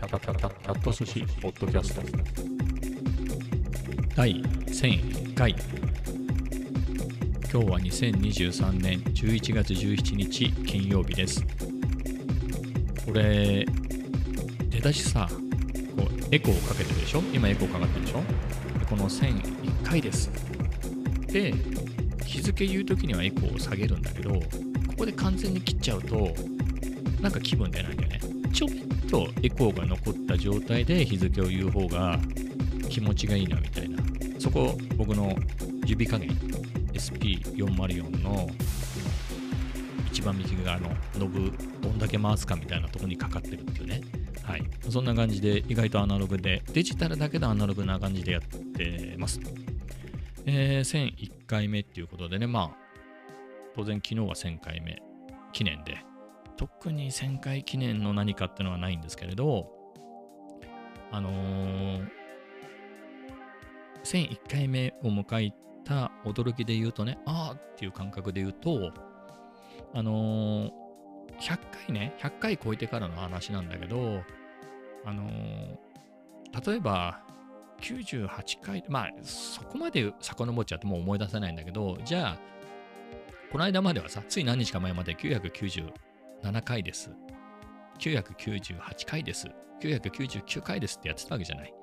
キャタキャタキャット寿司ポッドキャスト第1001回今日は2023年11月17日金曜日ですこれ出だしさこうエコーをかけてるでしょ今エコーかかってるでしょこの1001回ですで日付言う時にはエコーを下げるんだけどここで完全に切っちゃうとなんか気分出ないんだよねちょっとエコーが残った状態で日付を言う方が気持ちがいいなみたいな。そこ僕の指加減。SP404 の一番右側のノブどんだけ回すかみたいなとこにかかってるっていうね。はい。そんな感じで意外とアナログでデジタルだけどアナログな感じでやってます。えー、1001回目っていうことでね。まあ当然昨日は1000回目。記念で。特に1000回記念の何かっていうのはないんですけれど、あのー、1001回目を迎えた驚きで言うとね、ああっていう感覚で言うと、あのー、100回ね、100回超えてからの話なんだけど、あのー、例えば、98回、まあ、そこまで遡っちゃうともう思い出せないんだけど、じゃあ、この間まではさ、つい何日か前まで99 7回です。998回です。999回ですってやってたわけじゃない。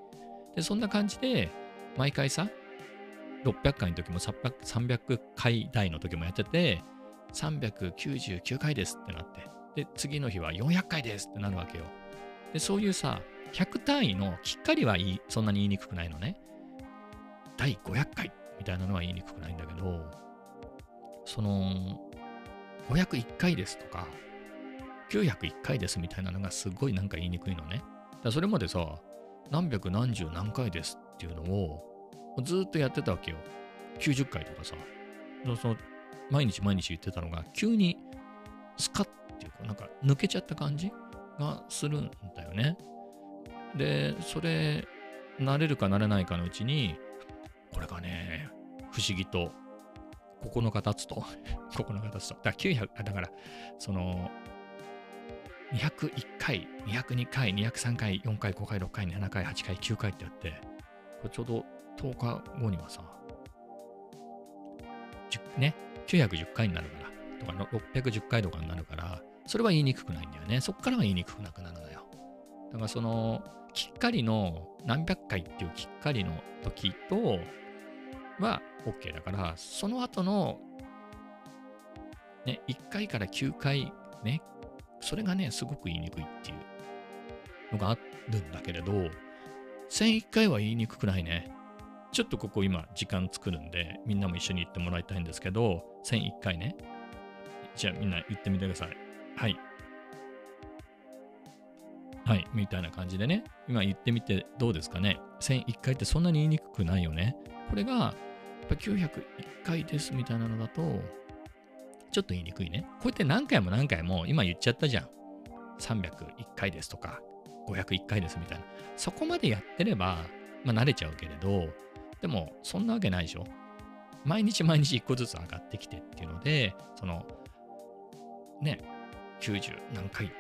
で、そんな感じで、毎回さ、600回の時も300回台の時もやってて、399回ですってなって、で、次の日は400回ですってなるわけよ。で、そういうさ、100単位のきっかりはいい、そんなに言いにくくないのね。第500回みたいなのは言いにくくないんだけど、その、501回ですとか、901回ですみたいなのがすごいなんか言いにくいのね。それまでさ、何百何十何回ですっていうのをずっとやってたわけよ。90回とかさ。その毎日毎日言ってたのが急にスカッっていうかなんか抜けちゃった感じがするんだよね。で、それ慣れるか慣れないかのうちにこれがね、不思議と9日経つと 9日経つと。だから900、だからその201回、202回、203回、4回、5回、6回、7回、8回、9回ってやって、これちょうど10日後にはさ、ね、910回になるから、とか610回とかになるから、それは言いにくくないんだよね。そっからは言いにくくなくなるのよ。だからその、きっかりの何百回っていうきっかりの時とは OK だから、その後の、ね、1回から9回、ね、それがね、すごく言いにくいっていうのがあるんだけれど、1001回は言いにくくないね。ちょっとここ今時間作るんで、みんなも一緒に言ってもらいたいんですけど、1001回ね。じゃあみんな言ってみてください。はい。はい、みたいな感じでね、今言ってみてどうですかね。1001回ってそんなに言いにくくないよね。これが、やっぱ901回ですみたいなのだと、ちょっと言いにくいね。こうやって何回も何回も今言っちゃったじゃん。301回ですとか、501回ですみたいな。そこまでやってれば、まあ慣れちゃうけれど、でもそんなわけないでしょ。毎日毎日1個ずつ上がってきてっていうので、その、ね、90何回、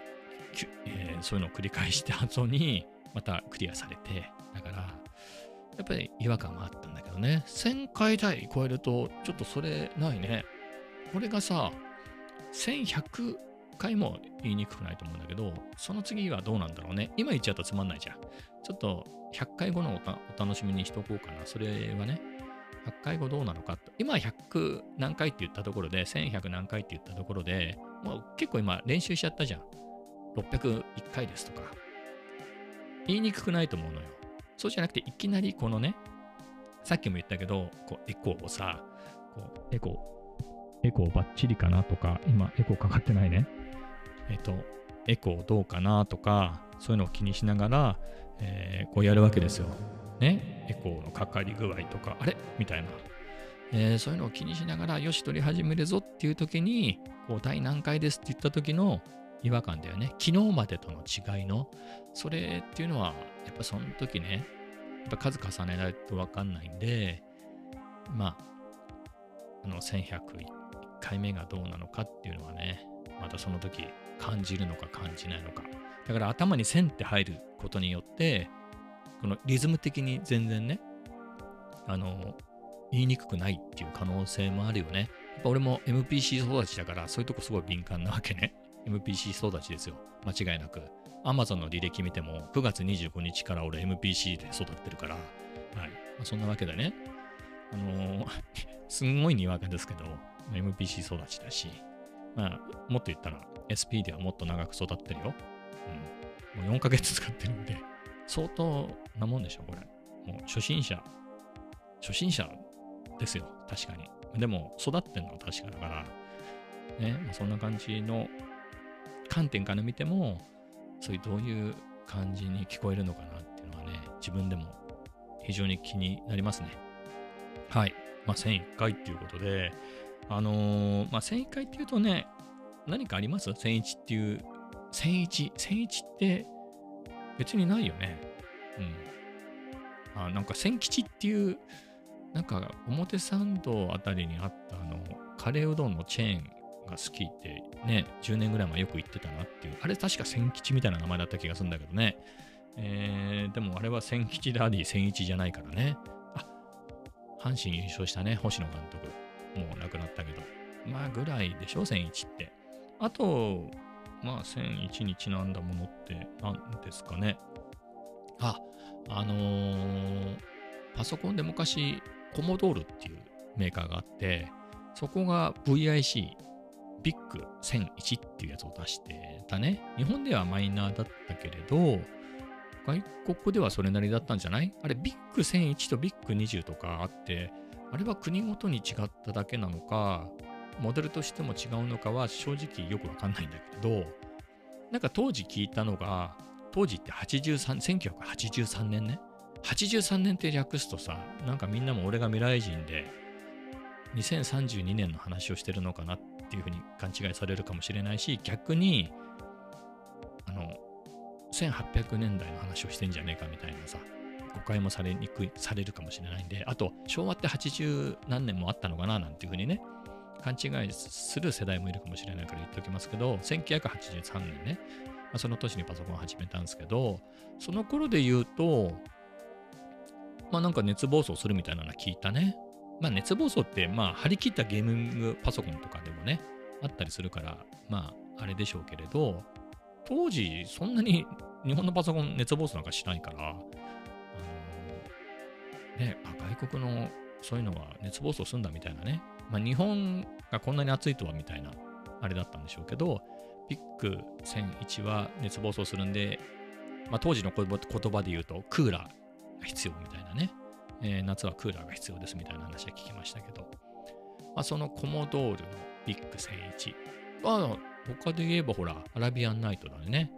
えー、そういうのを繰り返した後に、またクリアされて、だから、やっぱり違和感はあったんだけどね。1000回台超えると、ちょっとそれないね。これがさ、1100回も言いにくくないと思うんだけど、その次はどうなんだろうね。今言っちゃうとつまんないじゃん。ちょっと100回後のお楽しみにしとこうかな。それはね、100回後どうなのかと。今100何回って言ったところで、1100何回って言ったところで、もう結構今練習しちゃったじゃん。601回ですとか。言いにくくないと思うのよ。そうじゃなくて、いきなりこのね、さっきも言ったけど、こうエコーをさ、こうエコー、エコーバッチリかなとか、今エコーかかってないね。えっ、と、エコーどうかなとか、そういうのを気にしながら、えー、こうやるわけですよ。ね？エコーのかかり具合とか、あれ？みたいな。えー、そういうのを気にしながら、よし、取り始めるぞっていう時に、こう、第何回ですって言った時の違和感だよね。昨日までとの違いの、それっていうのは、やっぱその時ね、やっぱ数重ねないとわかんないんで、まあ、あの、1101 1回目がどうなのかっていうのはね、またその時感じるのか感じないのか。だから頭に線って入ることによって、このリズム的に全然ね、あの、言いにくくないっていう可能性もあるよね。やっぱ俺も MPC 育ちだから、そういうとこすごい敏感なわけね。MPC 育ちですよ。間違いなく。Amazon の履歴見ても、9月25日から俺 MPC で育ってるから、はい。まあ、そんなわけでね。あのー、すんごいにわかですけど、MPC 育ちだし、まあ、もっと言ったら SP ではもっと長く育ってるよ。うん。もう4ヶ月使ってるんで、相当なもんでしょ、これ。もう初心者、初心者ですよ、確かに。でも、育ってんのは確かだから、ね、まあ、そんな感じの観点から見ても、そういうどういう感じに聞こえるのかなっていうのはね、自分でも非常に気になりますね。はい。まあ、1001回っていうことで、あのー、まあ、1001回っていうとね、何かあります ?1001 っていう、1001、1001って別にないよね。うん。あ、なんか千吉っていう、なんか表参道あたりにあったあの、カレーうどんのチェーンが好きってね、10年ぐらい前よく言ってたなっていう、あれ確か千吉みたいな名前だった気がするんだけどね。えー、でもあれは千吉ダディ千一じゃないからね。あ、阪神優勝したね、星野監督。もう亡くなったけど。まあぐらいでしょ、千一って。あと、まあ千一にちなんだものって何ですかね。あ、あのー、パソコンで昔、コモドールっていうメーカーがあって、そこが VIC、 VIC 1001っていうやつを出してたね。日本ではマイナーだったけれど、外国ではそれなりだったんじゃない？あれ、ビッグ1001とビッグ20とかあって、あれは国ごとに違っただけなのか、モデルとしても違うのかは正直よくわかんないんだけど、なんか当時聞いたのが、当時って83、1983年ね？83年って略すとさ、なんかみんなも俺が未来人で、2032年の話をしてるのかなっていうふうに勘違いされるかもしれないし、逆に、あの、1800年代の話をしてんじゃねえかみたいなさ、誤解もされにくい、されるかもしれないんで、あと、昭和って80何年もあったのかななんていうふうにね、勘違いする世代もいるかもしれないから言っておきますけど、1983年ね、まあ、その年にパソコンを始めたんですけど、その頃で言うと、まあなんか熱暴走するみたいなのは聞いたね。まあ熱暴走って、まあ張り切ったゲーミングパソコンとかでもね、あったりするから、まああれでしょうけれど、当時そんなに日本のパソコン熱暴走なんかしないから、ね、あ外国のそういうのは熱暴走するんだみたいなね。まあ日本がこんなに暑いとはみたいな、あれだったんでしょうけど、ピック1001は熱暴走するんで、まあ当時の言葉で言うとクーラーが必要みたいなね。えー、夏はクーラーが必要ですみたいな話は聞きましたけど、まあ、そのコモドールのビッグ1001。まあ、他で言えばほら、アラビアンナイトだね。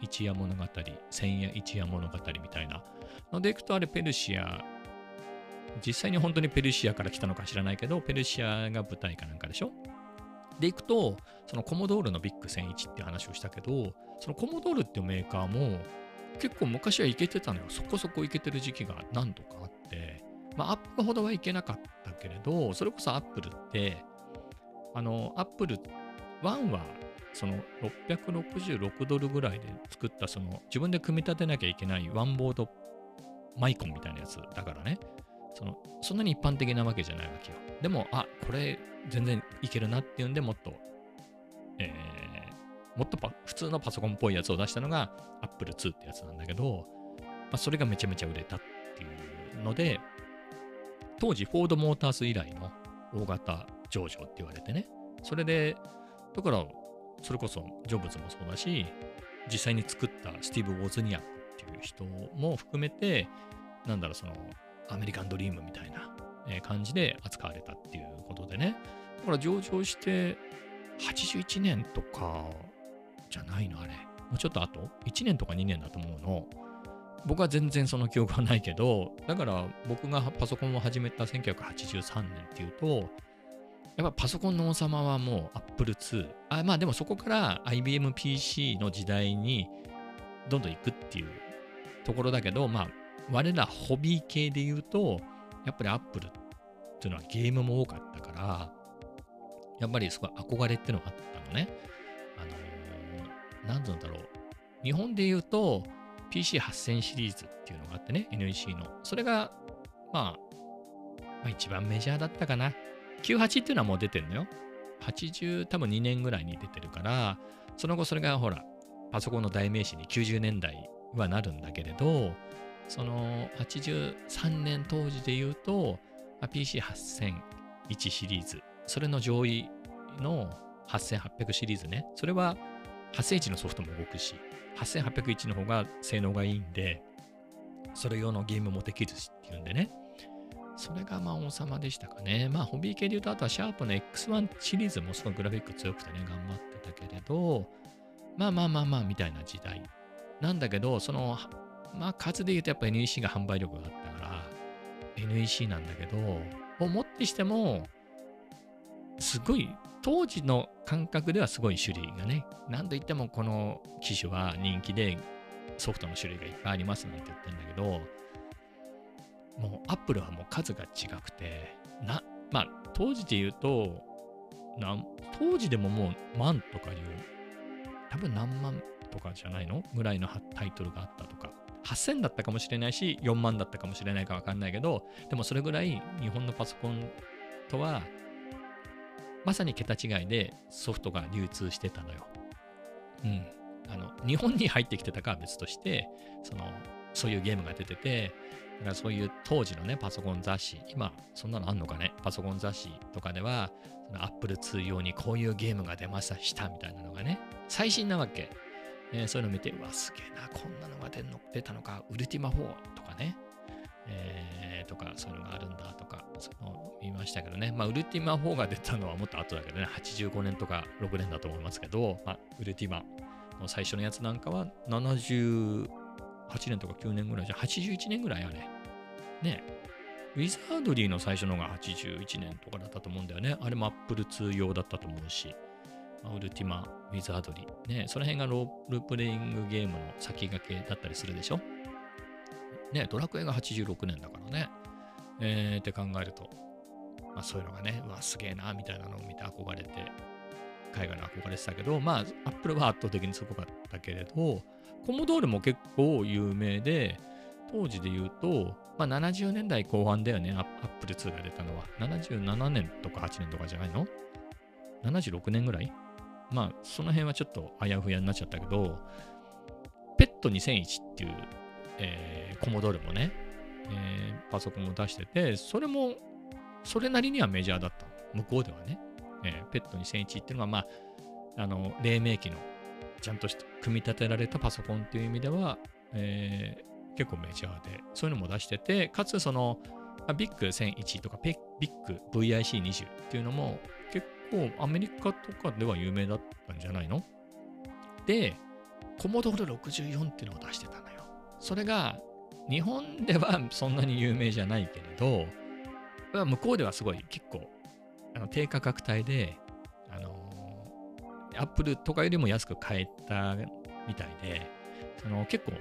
一夜物語、千夜一夜物語みたいな。のでいくとあれペルシア、実際に本当にペルシアから来たのか知らないけど、ペルシアが舞台かなんかでしょ？でいくと、そのコモドールのビッグ1001っていう話をしたけど、そのコモドールっていうメーカーも結構昔はいけてたのよ。そこそこいけてる時期が何度かあって、まあ、アップルほどはいけなかったけれど、それこそアップルって、あの、アップル1は、その666ドルぐらいで作った、その自分で組み立てなきゃいけないワンボードマイコンみたいなやつだからね。その、そんなに一般的なわけじゃないわけよ。でも、あ、これ全然いけるなっていうんでもっと、えー、もっと普通のパソコンっぽいやつを出したのが Apple II ってやつなんだけど、まあ、それがめちゃめちゃ売れたっていうので、当時フォードモータース以来の大型上場って言われてね、それで、だから、それこそジョブズもそうだし、実際に作ったスティーブ・ウォズニアックっていう人も含めて、なんだろう、その、アメリカンドリームみたいな感じで扱われたっていうことでね。だから上場して81年とかじゃないのあれ。もうちょっと後 ?1 年とか2年だと思うの。僕は全然その記憶はないけど、だから僕がパソコンを始めた1983年っていうと、やっぱパソコンの王様はもう Apple II。あまあでもそこから IBM PC の時代にどんどん行くっていうところだけど、まあ我らホビー系で言うと、やっぱり Apple っていうのはゲームも多かったから、やっぱりすごい憧れっていうのがあったのね。あのー、なんだろう。日本で言うと PC8000 シリーズっていうのがあってね、NEC の。それが、まあ、まあ、一番メジャーだったかな。98っていうのはもう出てるのよ。80多分2年ぐらいに出てるから、その後それがほら、パソコンの代名詞に90年代はなるんだけれど、その83年当時で言うと、PC8001 シリーズ、それの上位の8800シリーズね、それは8001のソフトも動くし、8801の方が性能がいいんで、それ用のゲームもできるしっていうんでね、それがまあ王様でしたかね。まあホビー系で言うと、あとはシャープの X1 シリーズもすごいグラフィック強くてね、頑張ってたけれど、まあまあまあまあみたいな時代。なんだけど、その、まあ数で言うとやっぱ NEC が販売力があったから、NEC なんだけど、をもってしても、すごい、当時の感覚ではすごい種類がね、なんといってもこの機種は人気でソフトの種類がいっぱいありますなんて言ってんだけど、もうアップルはもう数が違くて、な、まあ当時で言うと、なん当時でももう万とかいう、多分何万とかじゃないの？ぐらいのタイトルがあったとか、8000だったかもしれないし、4万だったかもしれないかわかんないけど、でもそれぐらい日本のパソコンとは、まさに桁違いでソフトが流通してたのよ。うん。あの、日本に入ってきてたかは別として、その、そういうゲームが出てて、だからそういう当時のね、パソコン雑誌、今、そんなのあんのかね、パソコン雑誌とかでは、その Apple 2用にこういうゲームが出ましたしたみたいなのがね、最新なわけ。えー、そういうの見て、うわ、すげえな、こんなのが出の出たのか、ウルティマ4とかね、えー、とか、そういうのがあるんだとか、その見ましたけどね。まあ、ウルティマ4が出たのはもっと後だけどね、85年とか6年だと思いますけど、まあ、ウルティマの最初のやつなんかは70、8年とか9年ぐらいじゃ、81年ぐらいやね。ね。ウィザードリーの最初のが81年とかだったと思うんだよね。あれも Apple 2用だったと思うし。ウルティマ、ウィザードリー。ね、その辺がロールプレイングゲームの先駆けだったりするでしょ。ね、ドラクエが86年だからね。えー、って考えると、まあそういうのがね、うわ、すげえな、みたいなのを見て憧れて、海外の憧れてたけど、まあ、アップルは圧倒的にすごかったけれど、コモドールも結構有名で、当時で言うと、まあ、70年代後半だよね、アップル2が出たのは。77年とか8年とかじゃないの ?76 年ぐらい？まあ、その辺はちょっとあやふやになっちゃったけど、ペット2001っていう、えー、コモドールもね、えー、パソコンを出してて、それも、それなりにはメジャーだった。向こうではね。えー、ペット2001っていうのが、まあ、あの、黎明期のちゃんと組み立てられたパソコンっていう意味では、えー、結構メジャーで、そういうのも出してて、かつその、ビッグ1001とかビッグ VIC20 っていうのも結構アメリカとかでは有名だったんじゃないの？で、コモドール64っていうのを出してたのよ。それが日本ではそんなに有名じゃないけれど、向こうではすごい結構あの低価格帯で、アップルとかよりも安く買えたみたいで、その結構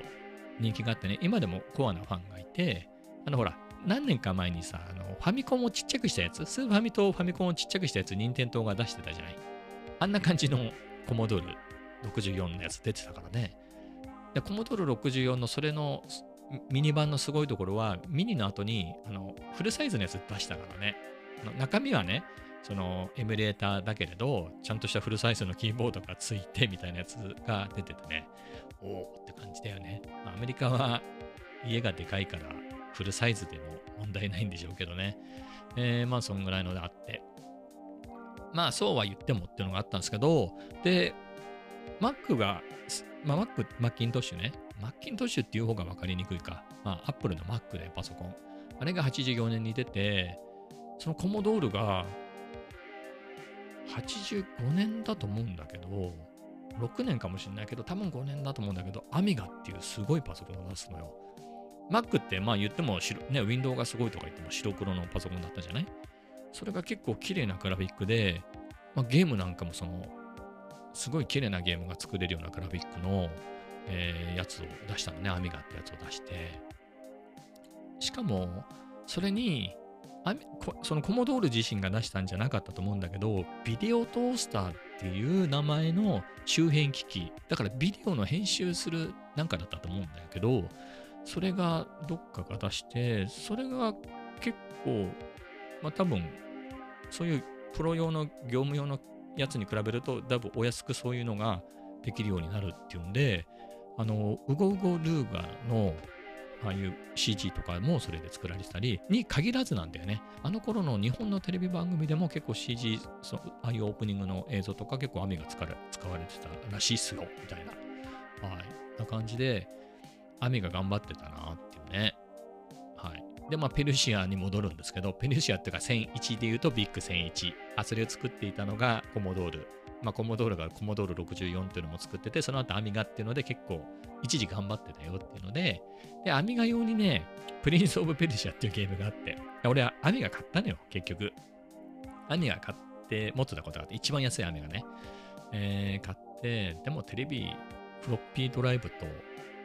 人気があってね、今でもコアなファンがいて、あのほら、何年か前にさ、あのファミコンをちっちゃくしたやつ、スーファミとファミコンをちっちゃくしたやつ、任天堂が出してたじゃない？あんな感じのコモドール64のやつ出てたからね。で、コモドール64のそれのミニ版のすごいところは、ミニの後にあのフルサイズのやつ出したからね。中身はね、そのエミュレーターだけれど、ちゃんとしたフルサイズのキーボードがついてみたいなやつが出ててね、おおって感じだよね。まあ、アメリカは家がでかいからフルサイズでも問題ないんでしょうけどね。えー、まあそんぐらいのであって。まあそうは言ってもっていうのがあったんですけど、で、Mac が、まあ Mac、マッキントッシュね。マッキントッシュっていう方が分かりにくいか。まあ Apple の Mac でパソコン。あれが84年に出て、そのコモドールが85年だと思うんだけど、6年かもしれないけど、多分5年だと思うんだけど、アミガっていうすごいパソコンを出すのよ。Mac ってまあ言っても白、ね、ウィンドウがすごいとか言っても白黒のパソコンだったじゃない？それが結構綺麗なグラフィックで、まあ、ゲームなんかもその、すごい綺麗なゲームが作れるようなグラフィックの、えー、やつを出したのね、アミガってやつを出して。しかも、それに、そのコモドール自身が出したんじゃなかったと思うんだけど、ビデオトースターっていう名前の周辺機器、だからビデオの編集するなんかだったと思うんだけど、それがどっかが出して、それが結構、まあ多分、そういうプロ用の業務用のやつに比べると、だいぶお安くそういうのができるようになるっていうんで、あの、ウゴウゴルーガのああいう CG とかもそれで作られてたりに限らずなんだよね。あの頃の日本のテレビ番組でも結構 CG、そああいうオープニングの映像とか結構網が使われ使われてたらしいっすよ、みたいな。はい。な感じで、網が頑張ってたなっていうね。はい。で、まあ、ペルシアに戻るんですけど、ペルシアっていうか1001で言うとビッグ1001。あ、それを作っていたのがコモドール。まあ、コモドールがコモドール64っていうのも作ってて、その後アミガっていうので結構一時頑張ってたよっていうので、で、アミガ用にね、プリンス・オブ・ペルシアっていうゲームがあって、俺はアミガ買ったのよ、結局。アミガ買って持ってたことがあって、一番安いアミガね。えー、買って、でもテレビ、フロッピードライブと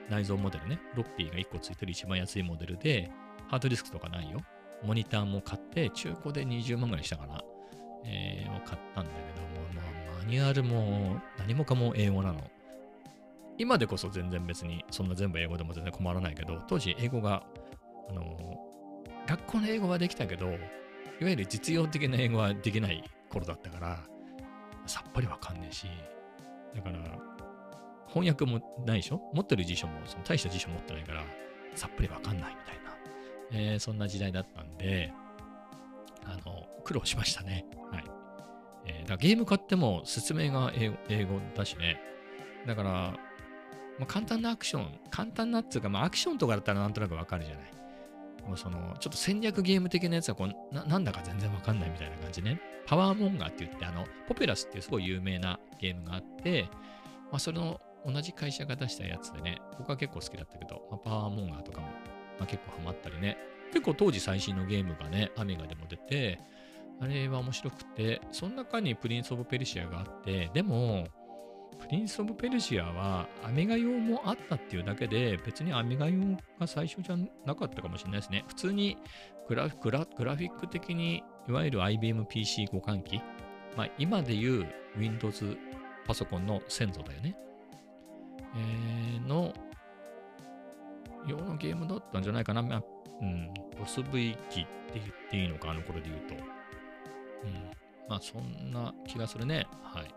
内蔵モデルね、フロッピーが1個ついてる一番安いモデルで、ハードディスクとかないよ。モニターも買って、中古で20万ぐらいしたかな。えー、を買ったんだけども、まあ、ニュアルも何もかも英語なの。今でこそ全然別にそんな全部英語でも全然困らないけど、当時英語が、あの、学校の英語はできたけど、いわゆる実用的な英語はできない頃だったから、さっぱりわかんねえし、だから、翻訳もないでしょ？持ってる辞書も、その大した辞書持ってないから、さっぱりわかんないみたいな、えー、そんな時代だったんで、あの、苦労しましたね。はい。だゲーム買っても説明が英語だしね。だから、まあ、簡単なアクション、簡単なっていうか、まあ、アクションとかだったらなんとなくわかるじゃない。もうその、ちょっと戦略ゲーム的なやつはこうな、なんだか全然わかんないみたいな感じね。パワーモンガーって言って、あの、ポピュラスっていうすごい有名なゲームがあって、まあ、それの同じ会社が出したやつでね、僕は結構好きだったけど、まあ、パワーモンガーとかも、まあ、結構ハマったりね、結構当時最新のゲームがね、アメガでも出て、あれは面白くて、その中にプリンス・オブ・ペルシアがあって、でも、プリンス・オブ・ペルシアはアメガ用もあったっていうだけで、別にアメガ用が最初じゃなかったかもしれないですね。普通にグラグラグラフィック的に、いわゆる IBM PC 互換機、まあ、今でいう Windows パソコンの先祖だよね。えー、の用のゲームだったんじゃないかな。まあ、うん、ボス V 機って言っていいのか、あの頃で言うと。うん。まあ、そんな気がするね。はい。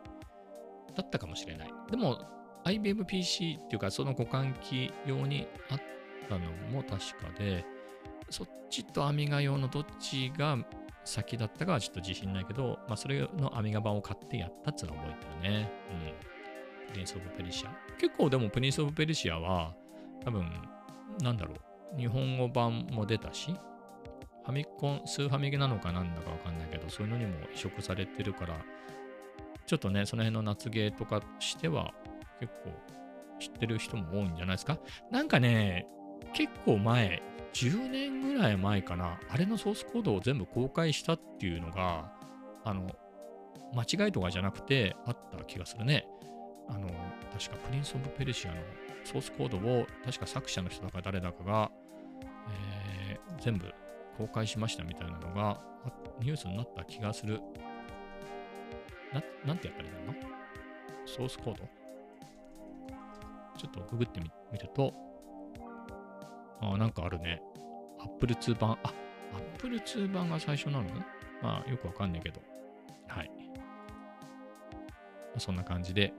だったかもしれない。でも、IBM PC っていうか、その互換機用にあったのも確かで、そっちとアミガ用のどっちが先だったかはちょっと自信ないけど、まあ、それのアミガ版を買ってやったっていうのは覚えてるね。うん。プリンス・オブ・ペリシア。結構でもプリンス・オブ・ペリシアは、多分、なんだろう、日本語版も出たし、ファミコン、スーファミゲなのかなんだかわかんないけど、そういうのにも移植されてるから、ちょっとね、その辺の夏ゲーとかしては結構知ってる人も多いんじゃないですか？なんかね、結構前、10年ぐらい前かな、あれのソースコードを全部公開したっていうのが、あの、間違いとかじゃなくてあった気がするね。あの、確かプリンス・オブ・ペルシアのソースコードを確か作者の人だか誰だかが、えー、全部公開しましたみたいなのがニュースになった気がする。な、なんてやったらいいの？ソースコード？ちょっとググってみ見ると、あ、なんかあるね。Apple 2版、あ、Apple 2版が最初なの？まあ、よくわかんないけど。はい。そんな感じで、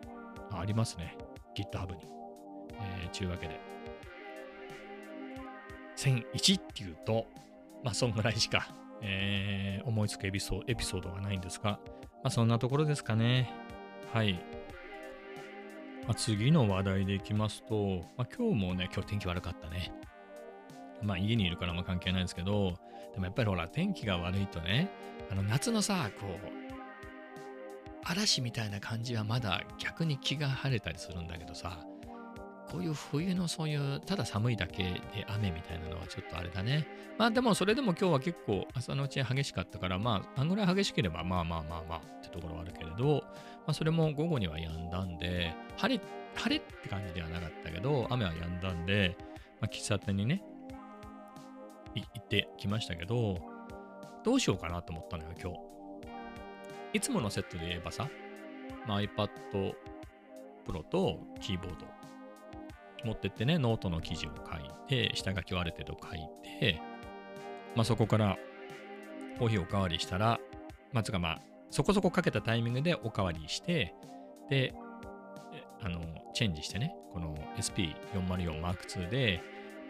あありますね。GitHub に。えー、ちゅうわけで。1001っていうと、まあ、そんぐらいしか、えー、思いつくエピソエピソードがないんですが、まあ、そんなところですかね。はい。まあ、次の話題でいきますと、まあ、今日もね、今日天気悪かったね。まあ家にいるからまあ関係ないですけど、でもやっぱりほら天気が悪いとね、あの夏のさ、こう、嵐みたいな感じはまだ逆に気が晴れたりするんだけどさ、こういう冬のそういうただ寒いだけで雨みたいなのはちょっとあれだね。まあでもそれでも今日は結構朝のうち激しかったから、まああんぐらい激しければまあまあまあまあってところはあるけれど、まあそれも午後には止んだんで、晴れ、晴れって感じではなかったけど、雨は止んだんで、まあ喫茶店にね、行ってきましたけど、どうしようかなと思ったのよ、今日。いつものセットで言えばさ、まあ、iPad Pro とキーボード持ってってね、ノートの記事を書いて、下書きをある程度書いて、まあ、そこからコーヒーおかわりしたら、まあ、つかまあ、そこそこかけたタイミングでおかわりして、で、あの、チェンジしてね、この SP404 M2 で、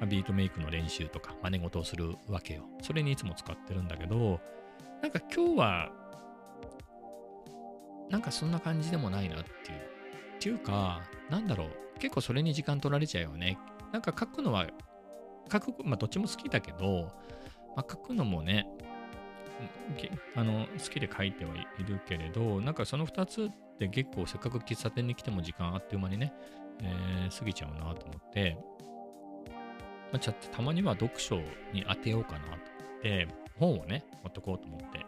まあ、ビートメイクの練習とか真似事をするわけよ。それにいつも使ってるんだけど、なんか今日は、なんかそんな感じでもないなっていう。っていうか、なんだろう、結構それに時間取られちゃうよね。なんか書くのは、書く、まあどっちも好きだけど、まあ書くのもね、あの好きで書いてはいるけれど、なんかその2つって結構せっかく喫茶店に来ても時間あっという間にね、えー過ぎちゃうなと思って、まあ、ちょっとたまには読書に当てようかなと思って、本をね、持ってこうと思って、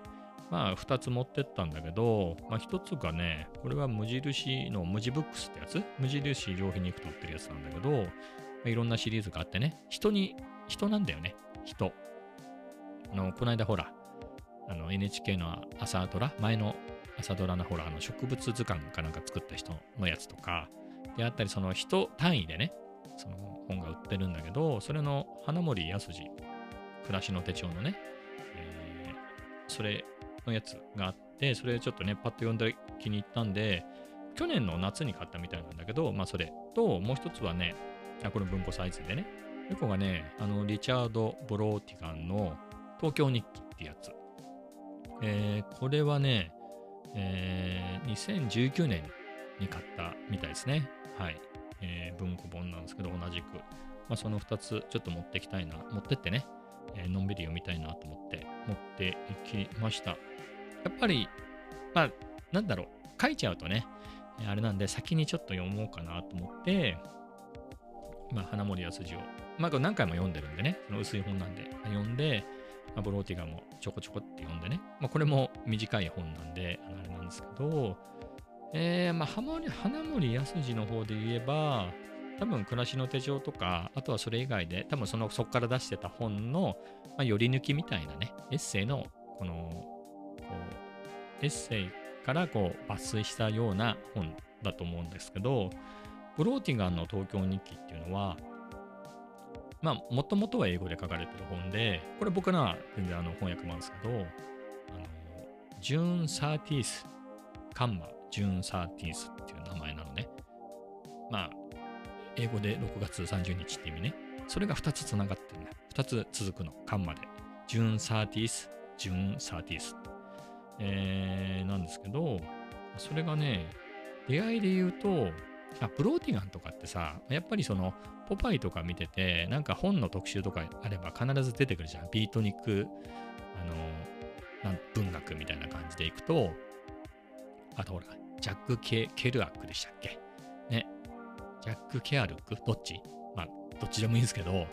まあ2つ持ってったんだけど、まあ1つがね、これは無印の無地ブックスってやつ？無印良品に行くと売ってるやつなんだけど、まあいろんなシリーズがあってね、人に、人なんだよね、人。あの、この間ほら、あの NHK の朝ドラ、前の朝ドラのほら、あの植物図鑑かなんか作った人のやつとか、であったり、その人単位でね、その本が売ってるんだけど、それの花森康二、暮らしの手帳のね、えーそれのやつがあって、それちょっとね、パッと読んで気に入ったんで、去年の夏に買ったみたいなんだけど、まあそれと、もう一つはね、あこれ文庫サイズでね、もう一個がね、あの、リチャード・ボローティガンの東京日記ってやつ。えーこれはね、えー2019年に買ったみたいですね。はい。えー文庫本なんですけど、同じく。まあ、その2つちょっと持ってきたいな、持ってってね、えーのんびり読みたいなと思って持っていきました。やっぱり、まあ、なんだろう、書いちゃうとね、あれなんで先にちょっと読もうかなと思って、まあ、花森康二を、まあ、何回も読んでるんでね、その薄い本なんで、読んで、まあ、ブローティガもちょこちょこって読んでね、まあ、これも短い本なんで、ああれなんですけど、えー、まあ、花森康二の方で言えば、多分暮らしの手帳とか、あとはそれ以外で、多分そのそこから出してた本の、まあ、寄り抜きみたいなね、エッセイの、この、エッセイからこう抜粋したような本だと思うんですけど、ブローティガンの東京日記っていうのは、まあ、もともとは英語で書かれてる本で、これ僕らは全然あの翻訳もあるんですけど、あの、ジューン・サーティース、カンマ、ジューン・サーティースっていう名前なのね。まあ、英語で6月30日って意味ね。それが2つつながってるね。2つ続くの、カンマで。ジューン・サーティース、ジューン・サーティース。えー、なんですけど、それがね、出会いで言うと、あ、ブローティガンとかってさ、やっぱりその、ポパイとか見てて、なんか本の特集とかあれば必ず出てくるじゃん。ビートニック、あの、なん文学みたいな感じでいくと、あとほら、ジャック・ケケルアックでしたっけ？ね。ジャック・ケアルック？どっち？まあ、どっちでもいいんですけど、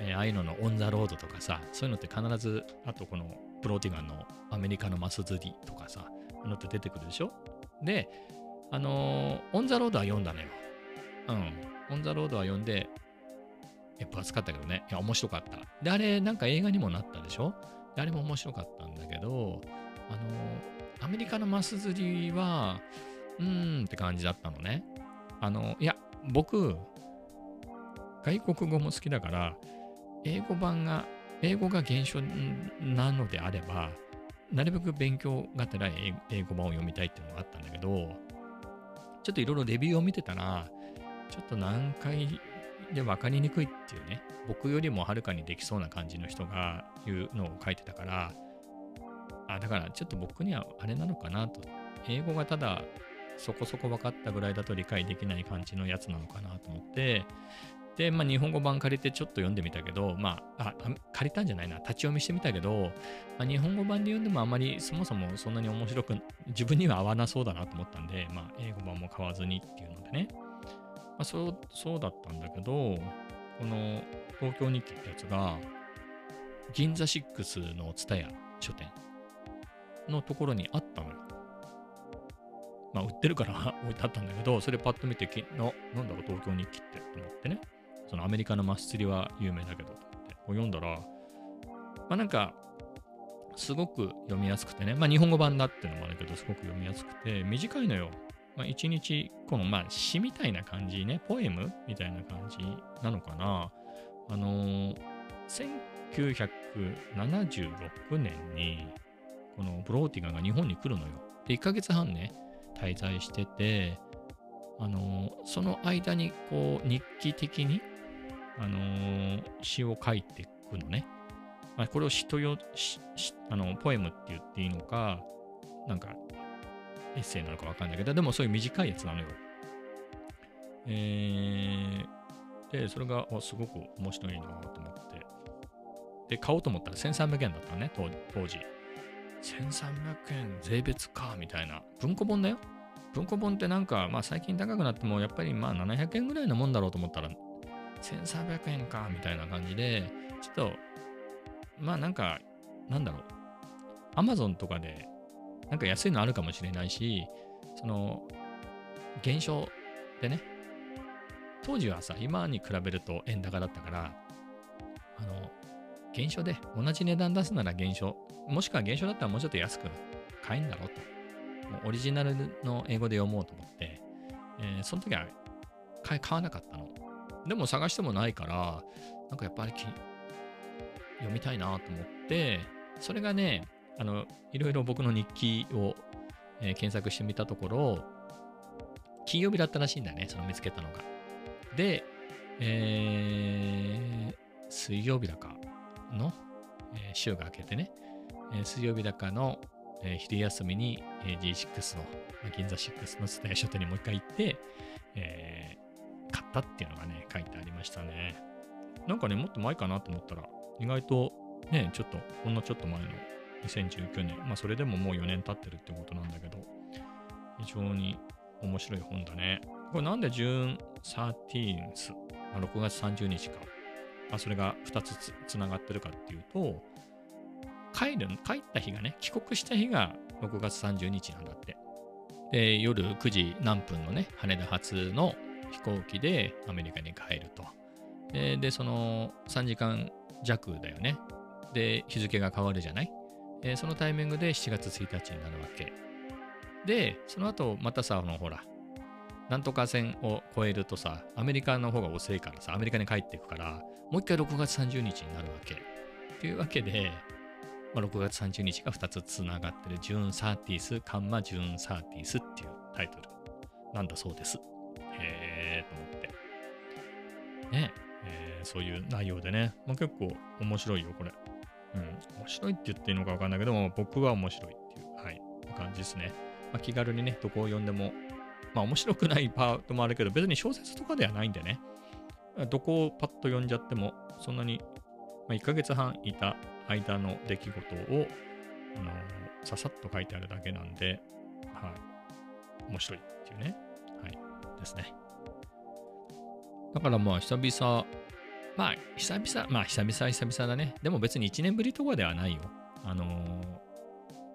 えーああいうのの On the Road とかさ、そういうのって必ず、あとこのブローティガンのアメリカのマス釣りとかさ、あのって出てくるでしょ？で、あのー On the Road は読んだのよ。うん。 On the Road は読んで、やっぱ厚かったけどね。いや、面白かった。で、あれ、なんか映画にもなったでしょ？であれも面白かったんだけど、あのーアメリカのマス釣りは、うーんって感じだったのね。あの、いや、僕、外国語も好きだから、英語版が、英語が原書なのであれば、なるべく勉強がてら英英語版を読みたいっていうのがあったんだけど、ちょっといろいろレビューを見てたら、ちょっと難解で分かりにくいっていうね、僕よりもはるかにできそうな感じの人が言うのを書いてたから、あ、だからちょっと僕にはあれなのかなと。英語がただそこそこ分かったぐらいだと理解できない感じのやつなのかなと思って、で、まあ、日本語版借りてちょっと読んでみたけど、まあ、あ、借りたんじゃないな、立ち読みしてみたけど、まあ、日本語版で読んでもあまりそもそもそんなに面白く、自分には合わなそうだなと思ったんで、まあ、英語版も買わずにっていうのでね。まあ、そう、そうだったんだけど、この東京日記ってやつが、銀座6の蔦屋書店のところにあったのよ。まあ、売ってるから 置いてあったんだけど、それパッと見てき、ななんだろう、東京日記ってと思ってね。そのアメリカのマス釣りは有名だけど、読んだら、まあなんか、すごく読みやすくてね、まあ日本語版だってのもあるけど、すごく読みやすくて、短いのよ。まあ一日、このまあ詩みたいな感じね、ポエムみたいな感じなのかな。あのー、1976年に、このブローティガンが日本に来るのよ。で、1ヶ月半ね、滞在してて、あのー、その間にこう日記的に、あのー、詩を書いていくのね。まあ、これを詩とよあのポエムって言っていいのか、なんかエッセイなのかわかんないけど、でもそういう短いやつなのよ。えー、で、それがすごく面白いなと思って。で、買おうと思ったら1300円だったのね、当時。1300円税別か、みたいな。文庫本だよ。文庫本ってなんか、まあ最近高くなっても、やっぱりまあ700円ぐらいのもんだろうと思ったら、1300円か、みたいな感じで、ちょっと、まあなんか、なんだろう。アマゾンとかで、なんか安いのあるかもしれないし、その、減少でね、当時はさ、今に比べると円高だったから、あの、減少で同じ値段出すなら減少、もしくは減少だったらもうちょっと安く買えんだろうと。もうオリジナルの英語で読もうと思って、えー、その時は買わなかったの。でも探してもないから、なんかやっぱり読みたいなと思って、それがね、あの、いろいろ僕の日記を、えー、検索してみたところ、金曜日だったらしいんだよね、その見つけたのが。で、えー、水曜日だかの、えー、週が明けてね、えー、水曜日だかの、えー、昼休みに、えー、G6 の、まあ、銀座6の蔦屋書店にもう一回行って、え、買ったっていうのがね、書いてありましたね。なんかね、もっと前かなと思ったら、意外とね、ちょっと、ほんのちょっと前の2019年、まあそれでももう4年経ってるってことなんだけど、非常に面白い本だね。これなんで June 13th、まあ、6月30日か、まあ、それが2つつつながってるかっていうと、帰る、帰った日がね、帰国した日が6月30日なんだって。で、夜9時何分のね、羽田発の飛行機でアメリカに帰ると。で、でその3時間弱だよね。で、日付が変わるじゃない？えー、そのタイミングで7月1日になるわけ。で、その後、またさ、あの、ほら、なんとか線を越えるとさ、アメリカの方が遅いからさ、アメリカに帰っていくから、もう一回6月30日になるわけ。というわけで、まあ、6月30日が2つつながってる、ジューンサーティス、カンマジューンサーティスっていうタイトルなんだそうです。へーと思って。ね、えー、そういう内容でね、まあ、結構面白いよ、これ。うん、面白いって言っていいのかわかんないけども、僕は面白いっていう、はい、感じですね。まあ、気軽にね、どこを読んでも、まあ面白くないパートもあるけど、別に小説とかではないんでね、どこをパッと読んじゃっても、そんなに、まあ、1ヶ月半いた間の出来事を、あの、ささっと書いてあるだけなんで、はい、面白いっていうね、はい、ですね。だからまあ久々、まあ、久々、まあ、久々、久々だね。でも別に1年ぶりとかではないよ。あの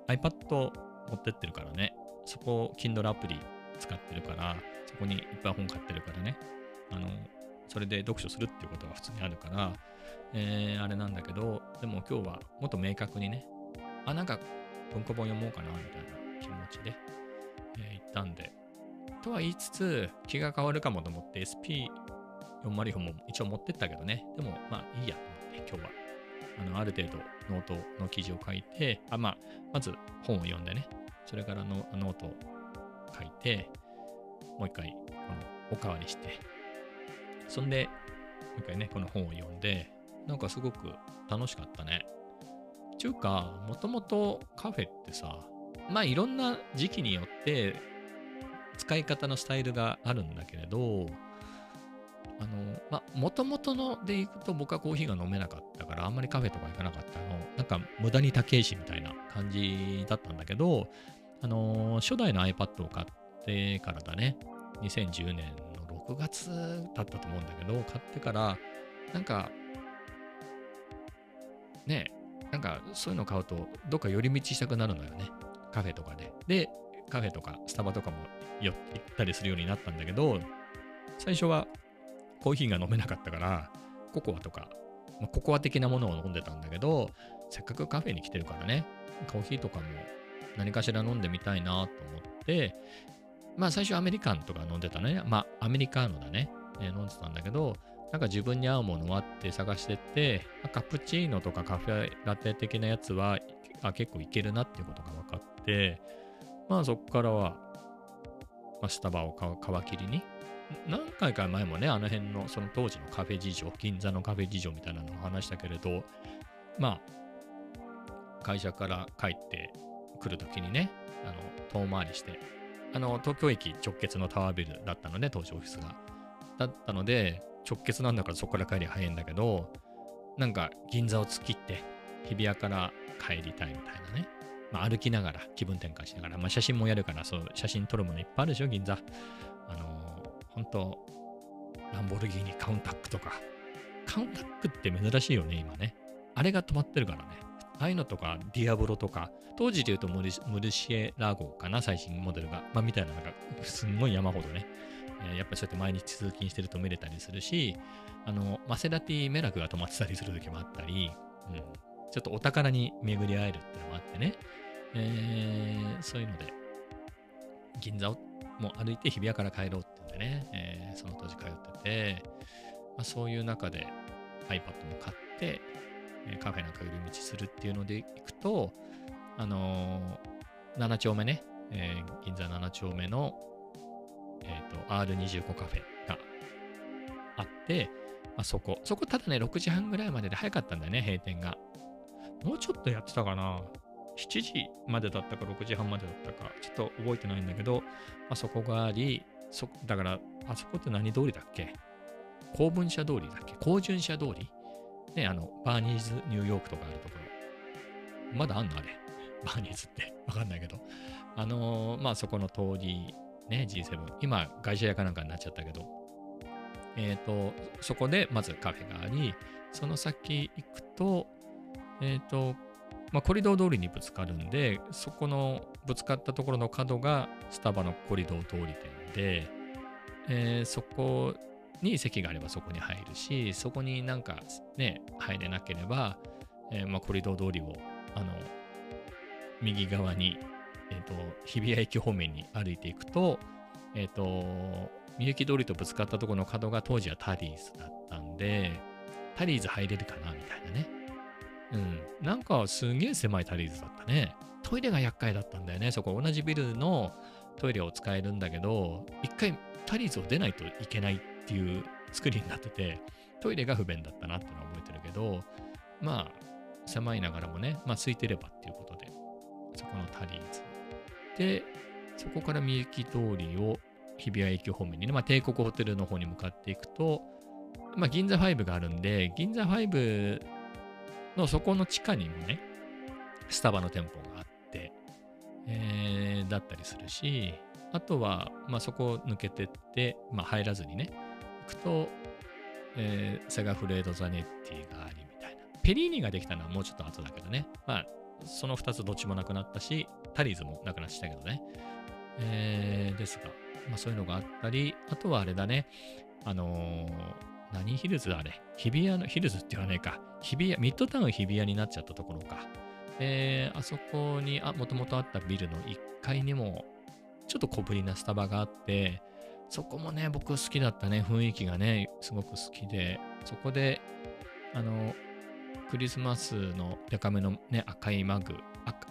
ー、iPad 持ってってるからね。そこ、Kindle アプリ使ってるから、そこにいっぱい本買ってるからね。あのー、それで読書するっていうことが普通にあるから、えー、あれなんだけど、でも今日はもっと明確にね、あ、なんか文庫本読もうかな、みたいな気持ちで、えー、行ったんで。とは言いつつ、気が変わるかもと思って SP 404も一応持ってったけどね。でも、まあいいやと思って、今日は。あの、ある程度ノートの記事を書いて、あまあ、まず本を読んでね。それからのノートを書いて、もう一回、この、おかわりして、そんで、もう一回ね、この本を読んで、なんかすごく楽しかったね。ちゅうか、もともとカフェってさ、まあいろんな時期によって使い方のスタイルがあるんだけれど、あの、まあ、もともとのでいくと僕はコーヒーが飲めなかったから、あんまりカフェとか行かなかったの。なんか無駄に高いしみたいな感じだったんだけど、あの初代の iPad を買ってからだね、2010年の6月だったと思うんだけど、買ってから、なんか、ね、なんかそういうの買うと、どっか寄り道したくなるのよね。カフェとかで。で、カフェとかスタバとかも行ったりするようになったんだけど、最初はコーヒーが飲めなかったから、ココアとか、まあ、ココア的なものを飲んでたんだけど、せっかくカフェに来てるからね、コーヒーとかも何かしら飲んでみたいなと思って、まあ最初アメリカンとか飲んでたね。まあアメリカーノだね。え飲んでたんだけど、なんか自分に合うものはって探してって、カプチーノとかカフェラテ的なやつはあ結構いけるなっていうことが分かって、まあそこからは、まあ、スタバを皮切りに、何回か前もね、あの辺のその当時のカフェ事情、銀座のカフェ事情みたいなのを話したけれど、まあ、会社から帰ってくるときにね、あの遠回りして、あの東京駅直結のタワービルだったのね、当時オフィスが。だったので、直結なんだからそこから帰り早いんだけど、なんか銀座を突っ切って日比谷から帰りたいみたいなね。まあ、歩きながら気分転換しながら、まあ、写真もやるから、そう、写真撮るものいっぱいあるでしょ、銀座。あのー、本当ランボルギーニカウンタックとか。カウンタックって珍しいよね、今ね。あれが止まってるからね。ああいうのとか、ディアブロとか、当時で言うとムルシエラ号かな、最新モデルが。まあ、みたいな、なんか、すんごい山ほどね。やっぱりそうやって毎日通勤してると見れたりするし、あの、マセラティメラクが止まってたりする時もあったり、うん、ちょっとお宝に巡り会えるってのもあってね、えー、そういうので、銀座をもう歩いて日比谷から帰ろうって言うんでね、えー、その当時通ってて、まあ、そういう中で iPad も買って、えカフェなんか寄り道するっていうので行くと、あのー、7丁目ね、えー、銀座7丁目のえーと、R25 カフェがあって、まあ、そこ、そこただね、6時半ぐらいまでで早かったんだよね、閉店が。もうちょっとやってたかな。7時までだったか6時半までだったか、ちょっと覚えてないんだけど、まあ、そこがあり、そだから、あそこって何通りだっけ？公文社通りだっけ？公順社通り？ね、あの、バーニーズニューヨークとかあるところ。まだあんのあれ？バーニーズって。わかんないけど。あのー、まあそこの通りね、G7。今、会社やかなんかになっちゃったけど、えっ、ー、と、そこでまずカフェがあり、その先行くと、えっ、ー、と、まあ、コリドー通りにぶつかるんで、そこのぶつかったところの角がスタバのコリドー通り店で、えー、そこに席があればそこに入るし、そこになんかね、入れなければ、えー、まあ、コリドー通りを、あの、右側にえっ、ー、と、日比谷駅方面に歩いていくと、えっ、ー、と、みゆき通りとぶつかったところの角が当時はタリーズだったんで、タリーズ入れるかなみたいなね。うん。なんかすげえ狭いタリーズだったね。トイレが厄介だったんだよね。そこ同じビルのトイレを使えるんだけど、一回タリーズを出ないといけないっていう作りになってて、トイレが不便だったなってのは覚えてるけど、まあ、狭いながらもね、まあ空いてればっていうことで、そこのタリーズで、そこからみゆき通りを日比谷駅方面にね、まあ、帝国ホテルの方に向かっていくと、まあ、銀座5があるんで、銀座5のそこの地下にもね、スタバの店舗があって、えー、だったりするし、あとは、まあ、そこを抜けてって、まあ、入らずにね、行くと、えー、セガフレード・ザネッティがありみたいな。ペリーニができたのはもうちょっと後だけどね。まあ、その2つどっちもなくなったし、タリーズもなくなっちゃったけどね。えー、ですが、まあそういうのがあったり、あとはあれだね、あのー、何ヒルズあれ？日比谷の、ヒルズって言わないか。日比谷、ミッドタウン日比谷になっちゃったところか。え、あそこに、あ、もともとあったビルの1階にも、ちょっと小ぶりなスタバがあって、そこもね、僕好きだったね、雰囲気がね、すごく好きで、そこで、あの、クリスマスのデカめのね、赤いマグ、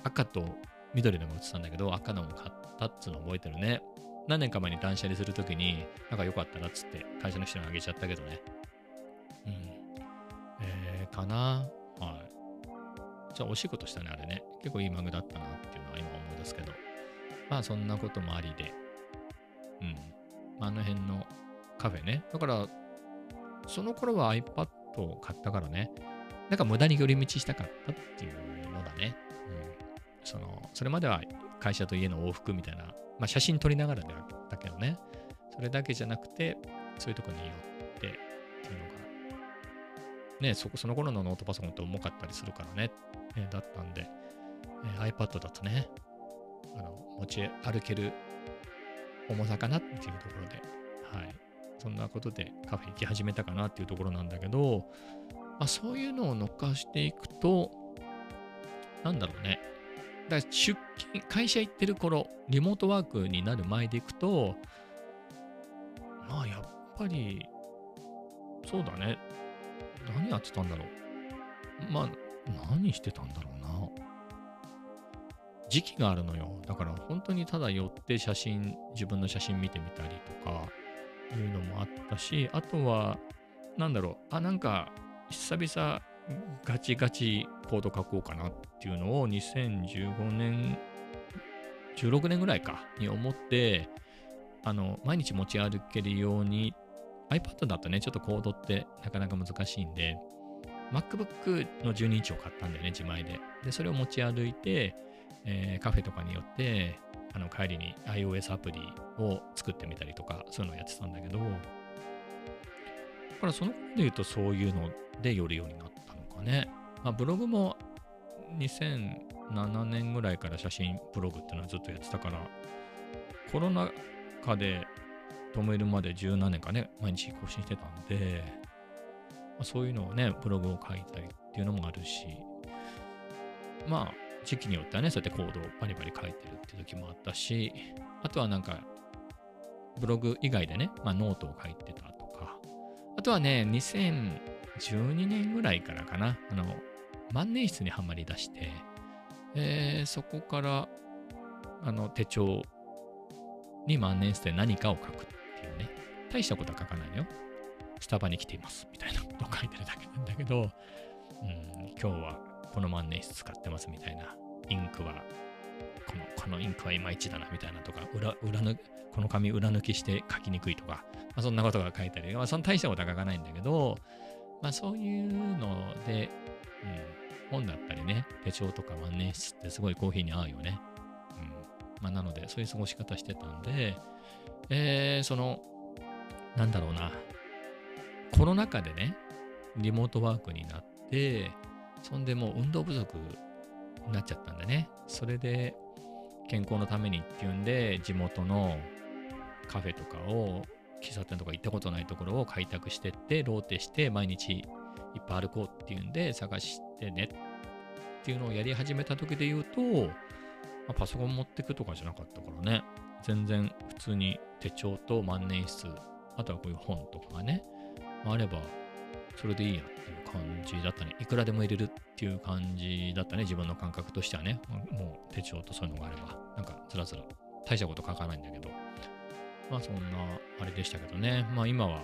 赤と緑のも売ってたんだけど、赤のも買ったっつうの覚えてるね。何年か前に断捨離するときに、なんか良かったなっつって会社の人にあげちゃったけどね。うん。えー、かな？はい。じゃあ、惜しいことしたね、あれね。結構いいマグだったなっていうのは今思うんですけど。まあ、そんなこともありで。うん。あの辺のカフェね。だから、その頃は iPad を買ったからね。なんか無駄に寄り道したかったっていうのだね。うん。その、それまでは会社と家の往復みたいな、まあ、写真撮りながらだけどね、それだけじゃなくて、そういうとこに寄ってっていうのが、ね、そその頃のノートパソコンって重かったりするからね、え、だったんで、えー、iPad だとね、あの持ち歩ける重さかなっていうところで、はい。そんなことでカフェ行き始めたかなっていうところなんだけど、まあ、そういうのを乗っかしていくと、なんだろうね。だ出勤、会社行ってる頃、リモートワークになる前でいくと、まあやっぱり、そうだね。何やってたんだろう。まあ、何してたんだろうな。時期があるのよ。だから本当にただ寄って写真、自分の写真見てみたりとか、いうのもあったし、あとは、なんだろう、あ、なんか、久々、ガチガチコード書こうかなっていうのを2015年、16年ぐらいかに思って、あの、毎日持ち歩けるように iPad だとね、ちょっとコードってなかなか難しいんで、MacBook の12インチを買ったんだよね、自前で。で、それを持ち歩いて、えー、カフェとかによって、あの帰りに iOS アプリを作ってみたりとか、そういうのをやってたんだけど、だからそのことで言うとそういうので寄るようになったかね。まあ、ブログも2007年ぐらいから写真ブログっていうのはずっとやってたから、コロナ禍で止めるまで17年かね、毎日更新してたんで、まあ、そういうのをね、ブログを書いたりっていうのもあるし、まあ、時期によってはね、そうやってコードをバリバリ書いてるって時もあったし、あとはなんか、ブログ以外でね、まあ、ノートを書いてたとか、あとはね、12年ぐらいからかな、あの、万年筆にはまり出して、えー、そこから、あの、手帳に万年筆で何かを書くっていうね、大したことは書かないのよ。スタバに来ています、みたいなことを書いてるだけなんだけど、うん、今日はこの万年筆使ってますみたいな、インクは、この、このインクはいまいちだな。みたいなとか、裏、裏抜、この紙裏抜きして書きにくいとか、まあ、そんなことが書いたり、まあ、その大したことは書かないんだけど、まあそういうので、うん、本だったりね、手帳とか万年筆ってすごいコーヒーに合うよね。うん。まあなので、そういう過ごし方してたんで、えー、その、なんだろうな、コロナ禍でね、リモートワークになって、そんでもう運動不足になっちゃったんだね。それで健康のためにっていうんで、地元のカフェとかを、喫茶店とか行ったことないところを開拓してって、ローテして毎日いっぱい歩こうっていうんで探してねっていうのをやり始めた時で言うと、まあ、パソコン持ってくとかじゃなかったからね、全然普通に手帳と万年筆、あとはこういう本とかがね、あればそれでいいやっていう感じだったね。いくらでも入れるっていう感じだったね。自分の感覚としてはね。もう手帳とそういうのがあれば、なんかずらずら大したこと書かないんだけど。まあそんなあれでしたけどね。まあ今は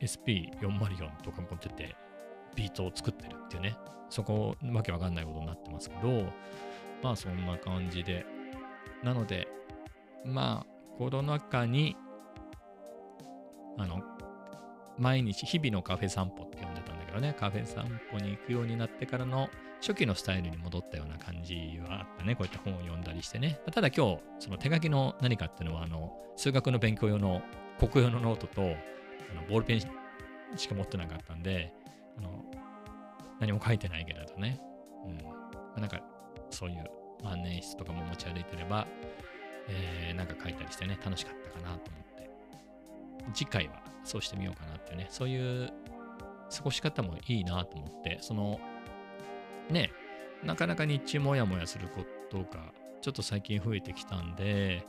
SP404 とか持ってて、ビートを作ってるっていうね。そこ、わけわかんないことになってますけど、まあそんな感じで。なので、まあコロナ禍に、あの、毎日、日々のカフェ散歩って呼んでたんだけどね、カフェ散歩に行くようになってからの初期のスタイルに戻ったような感じはあったね。こうやって本を読んだりしてね。ただ今日、その手書きの何かっていうのは、あの、数学の勉強用の国用のノートと、あのボールペンしか持ってなかったんで、あの、何も書いてないけれどね。うん。なんか、そういう万年筆とかも持ち歩いてれば、えー、なんか書いたりしてね、楽しかったかなと思って。次回はそうしてみようかなっていうね、そういう過ごし方もいいなと思って、その、ね、なかなか日中もやもやすることが、ちょっと最近増えてきたんで、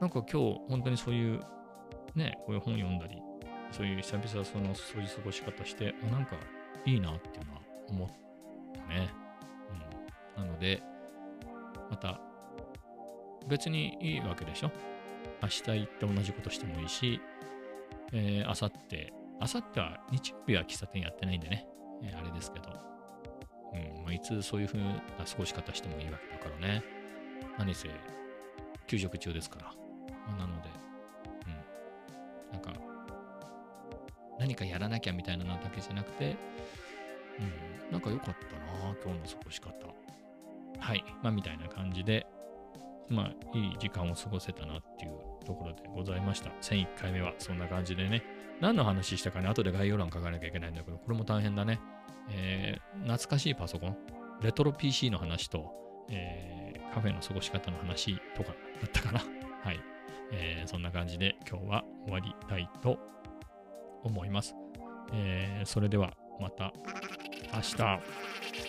なんか今日、本当にそういう、ね、こういう本読んだり、そういう久々その、そういう過ごし方して、あ、なんかいいなっていうのは思ったね。うん。なので、また、別にいいわけでしょ？明日行って同じことしてもいいし、えー、あさって、あさっては日曜日は喫茶店やってないんでね、えー、あれですけど、うんまあ、いつそういう風な過ごし方してもいいわけだからね。何せ、給食中ですから。まあ、なので、うん。なんか、何かやらなきゃみたいなのだけじゃなくて、うん、なんか良かったな今日の過ごし方。はい。まあ、みたいな感じで、まあ、いい時間を過ごせたなっていうところでございました。1001回目はそんな感じでね。何の話したかね、後で概要欄書かなきゃいけないんだけど、これも大変だね。えー、懐かしいパソコン、レトロ PC の話と、えー、カフェの過ごし方の話とかだったかな？はい。えー、そんな感じで今日は終わりたいと思います。えー、それではまた明日。